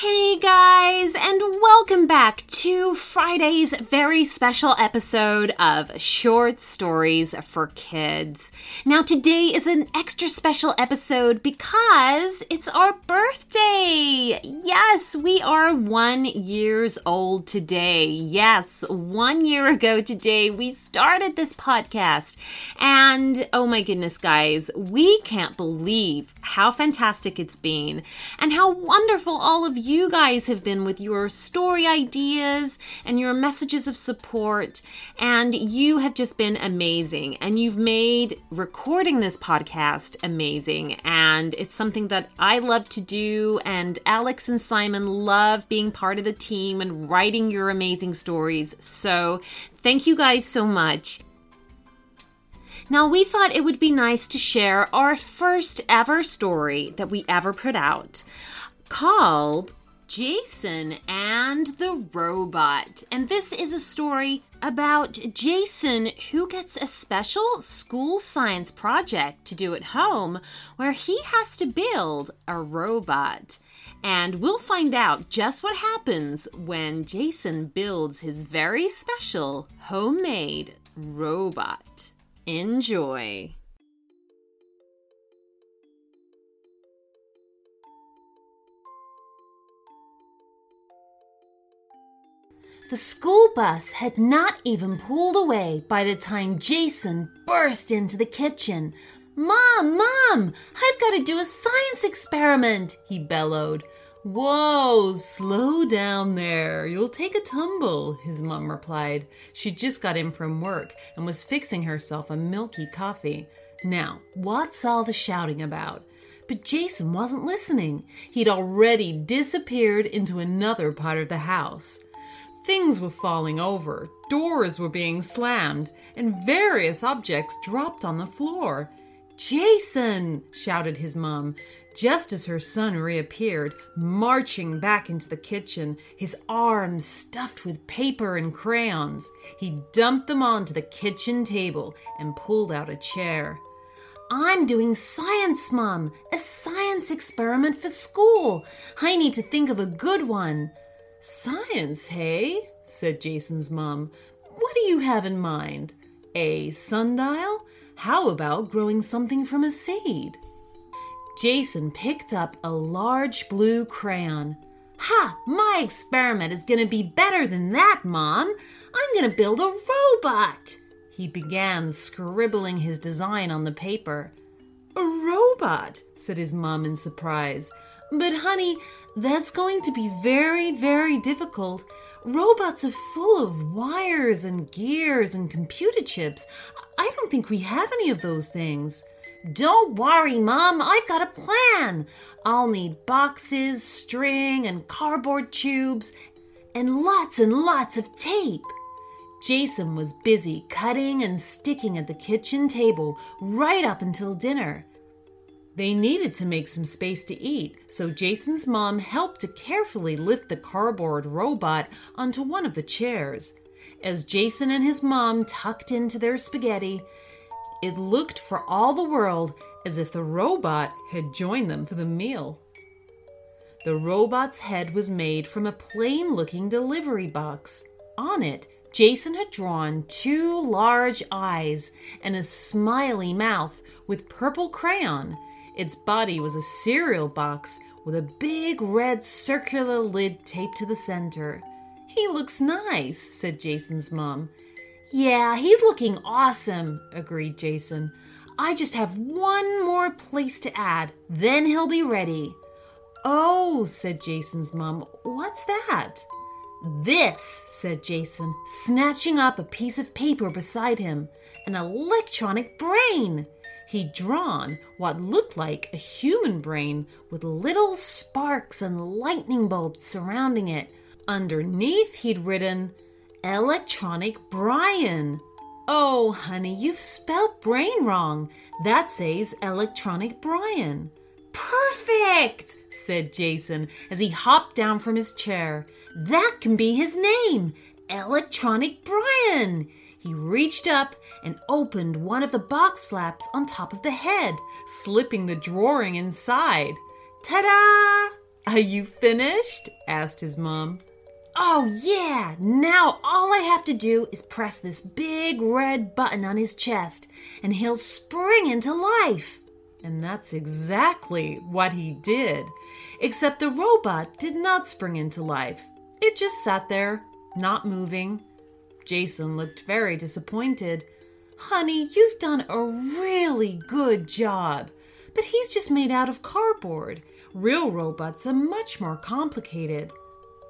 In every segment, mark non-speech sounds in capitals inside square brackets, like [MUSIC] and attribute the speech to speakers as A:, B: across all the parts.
A: Hey guys, and welcome back to Friday's very special episode of Short Stories for Kids. Now, today is an extra special episode because it's our birthday. Yes, we are one years old today. Yes, one year ago today, we started this podcast. And oh my goodness, guys, we can't believe how fantastic it's been and how wonderful all of you guys have been with your story ideas and your messages of support. And you have just been amazing. And you've made recording this podcast amazing. And it's something that I love to do. And Alex and Simon love being part of the team and writing your amazing stories. So thank you guys so much. Now, we thought it would be nice to share our first ever story that we ever put out called Jason and the Robot. And this is a story about Jason who gets a special school science project to do at home where he has to build a robot. And we'll find out just what happens when Jason builds his very special homemade robot. Enjoy. The school bus had not even pulled away by the time Jason burst into the kitchen. Mom, Mom, I've got to do a science experiment, he bellowed. Whoa, slow down there. You'll take a tumble, his mom replied. She'd just got in from work and was fixing herself a milky coffee. Now, what's all the shouting about? But Jason wasn't listening. He'd already disappeared into another part of the house. Things were falling over, doors were being slammed, and various objects dropped on the floor. Jason! shouted his mom, just as her son reappeared, marching back into the kitchen, his arms stuffed with paper and crayons. He dumped them onto the kitchen table and pulled out a chair. I'm doing science, Mom, a science experiment for school. I need to think of a good one. Science, hey? said Jason's mom. What do you have in mind? A sundial? How about growing something from a seed? Jason picked up a large blue crayon. Ha! My experiment is going to be better than that, Mom. I'm going to build a robot. He began scribbling his design on the paper. A robot, said his mom in surprise. But, honey, that's going to be very, very difficult. Robots are full of wires and gears and computer chips. I don't think we have any of those things. Don't worry, Mom, I've got a plan. I'll need boxes, string, and cardboard tubes, and lots and lots of tape. Jason was busy cutting and sticking at the kitchen table right up until dinner. They needed to make some space to eat, so Jason's mom helped to carefully lift the cardboard robot onto one of the chairs. As Jason and his mom tucked into their spaghetti, it looked for all the world as if the robot had joined them for the meal. The robot's head was made from a plain looking delivery box. On it, Jason had drawn two large eyes and a smiley mouth with purple crayon its body was a cereal box with a big red circular lid taped to the center. He looks nice, said Jason's mom. Yeah, he's looking awesome, agreed Jason. I just have one more place to add, then he'll be ready. Oh, said Jason's mom, what's that? This, said Jason, snatching up a piece of paper beside him, an electronic brain. He'd drawn what looked like a human brain with little sparks and lightning bolts surrounding it. Underneath, he'd written, Electronic Brian. Oh, honey, you've spelled brain wrong. That says Electronic Brian. Perfect, said Jason as he hopped down from his chair. That can be his name, Electronic Brian. He reached up and opened one of the box flaps on top of the head, slipping the drawing inside. Ta da! Are you finished? asked his mom. Oh, yeah! Now all I have to do is press this big red button on his chest, and he'll spring into life. And that's exactly what he did. Except the robot did not spring into life. It just sat there, not moving. Jason looked very disappointed. Honey, you've done a really good job. But he's just made out of cardboard. Real robots are much more complicated.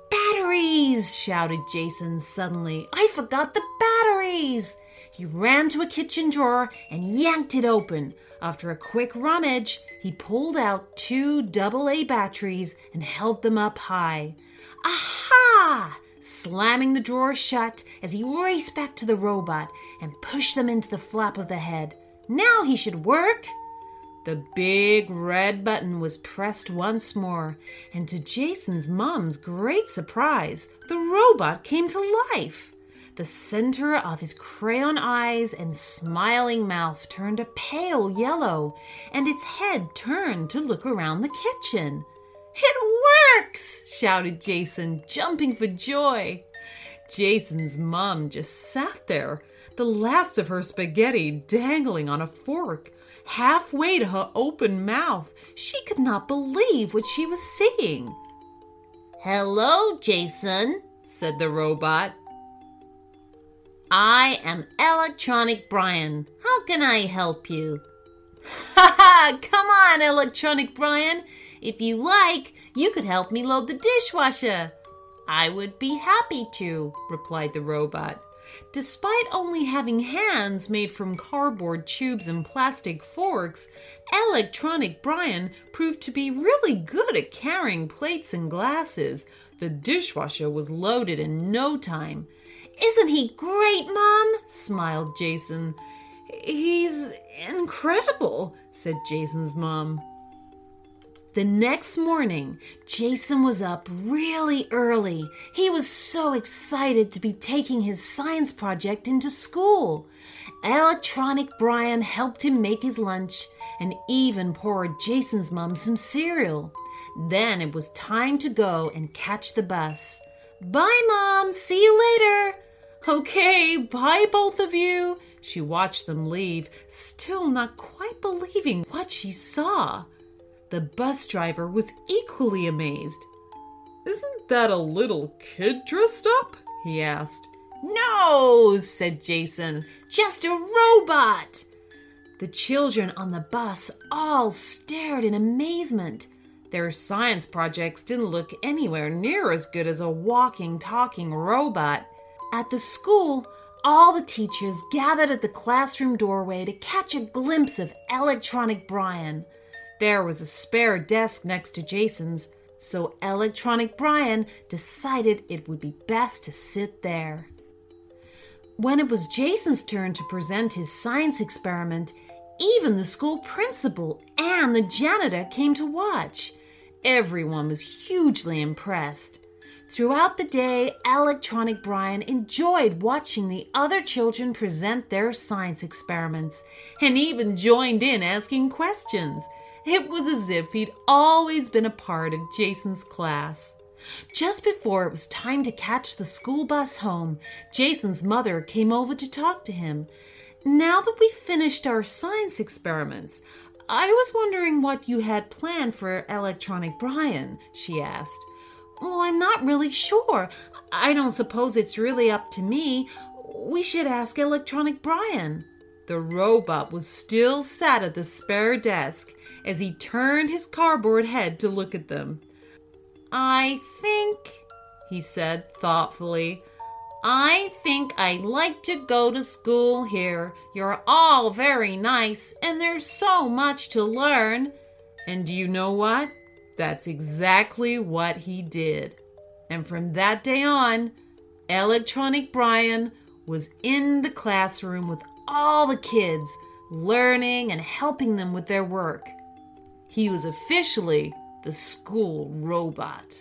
A: Batteries! shouted Jason suddenly. I forgot the batteries! He ran to a kitchen drawer and yanked it open. After a quick rummage, he pulled out two AA batteries and held them up high. Aha! Slamming the drawer shut as he raced back to the robot and pushed them into the flap of the head. Now he should work! The big red button was pressed once more, and to Jason's mom's great surprise, the robot came to life. The center of his crayon eyes and smiling mouth turned a pale yellow, and its head turned to look around the kitchen. It works! shouted Jason, jumping for joy. Jason's mom just sat there, the last of her spaghetti dangling on a fork halfway to her open mouth. She could not believe what she was seeing. Hello, Jason, said the robot. I am Electronic Brian. How can I help you? [LAUGHS] Ha ha! Come on, Electronic Brian. If you like, you could help me load the dishwasher. I would be happy to, replied the robot. Despite only having hands made from cardboard tubes and plastic forks, Electronic Brian proved to be really good at carrying plates and glasses. The dishwasher was loaded in no time. Isn't he great, Mom? smiled Jason. He's incredible, said Jason's mom. The next morning, Jason was up really early. He was so excited to be taking his science project into school. Electronic Brian helped him make his lunch and even poured Jason's mom some cereal. Then it was time to go and catch the bus. Bye, Mom. See you later. Okay, bye, both of you. She watched them leave, still not quite believing what she saw. The bus driver was equally amazed. Isn't that a little kid dressed up? he asked. No, said Jason, just a robot. The children on the bus all stared in amazement. Their science projects didn't look anywhere near as good as a walking, talking robot. At the school, all the teachers gathered at the classroom doorway to catch a glimpse of electronic Brian. There was a spare desk next to Jason's, so Electronic Brian decided it would be best to sit there. When it was Jason's turn to present his science experiment, even the school principal and the janitor came to watch. Everyone was hugely impressed. Throughout the day, Electronic Brian enjoyed watching the other children present their science experiments and even joined in asking questions. It was as if he'd always been a part of Jason's class. Just before it was time to catch the school bus home, Jason's mother came over to talk to him. Now that we've finished our science experiments, I was wondering what you had planned for Electronic Brian, she asked. Well, I'm not really sure. I don't suppose it's really up to me. We should ask Electronic Brian. The robot was still sat at the spare desk, as he turned his cardboard head to look at them. I think, he said thoughtfully, I think I'd like to go to school here. You're all very nice, and there's so much to learn. And do you know what? That's exactly what he did. And from that day on, Electronic Brian was in the classroom with all the kids, learning and helping them with their work. He was officially the school robot.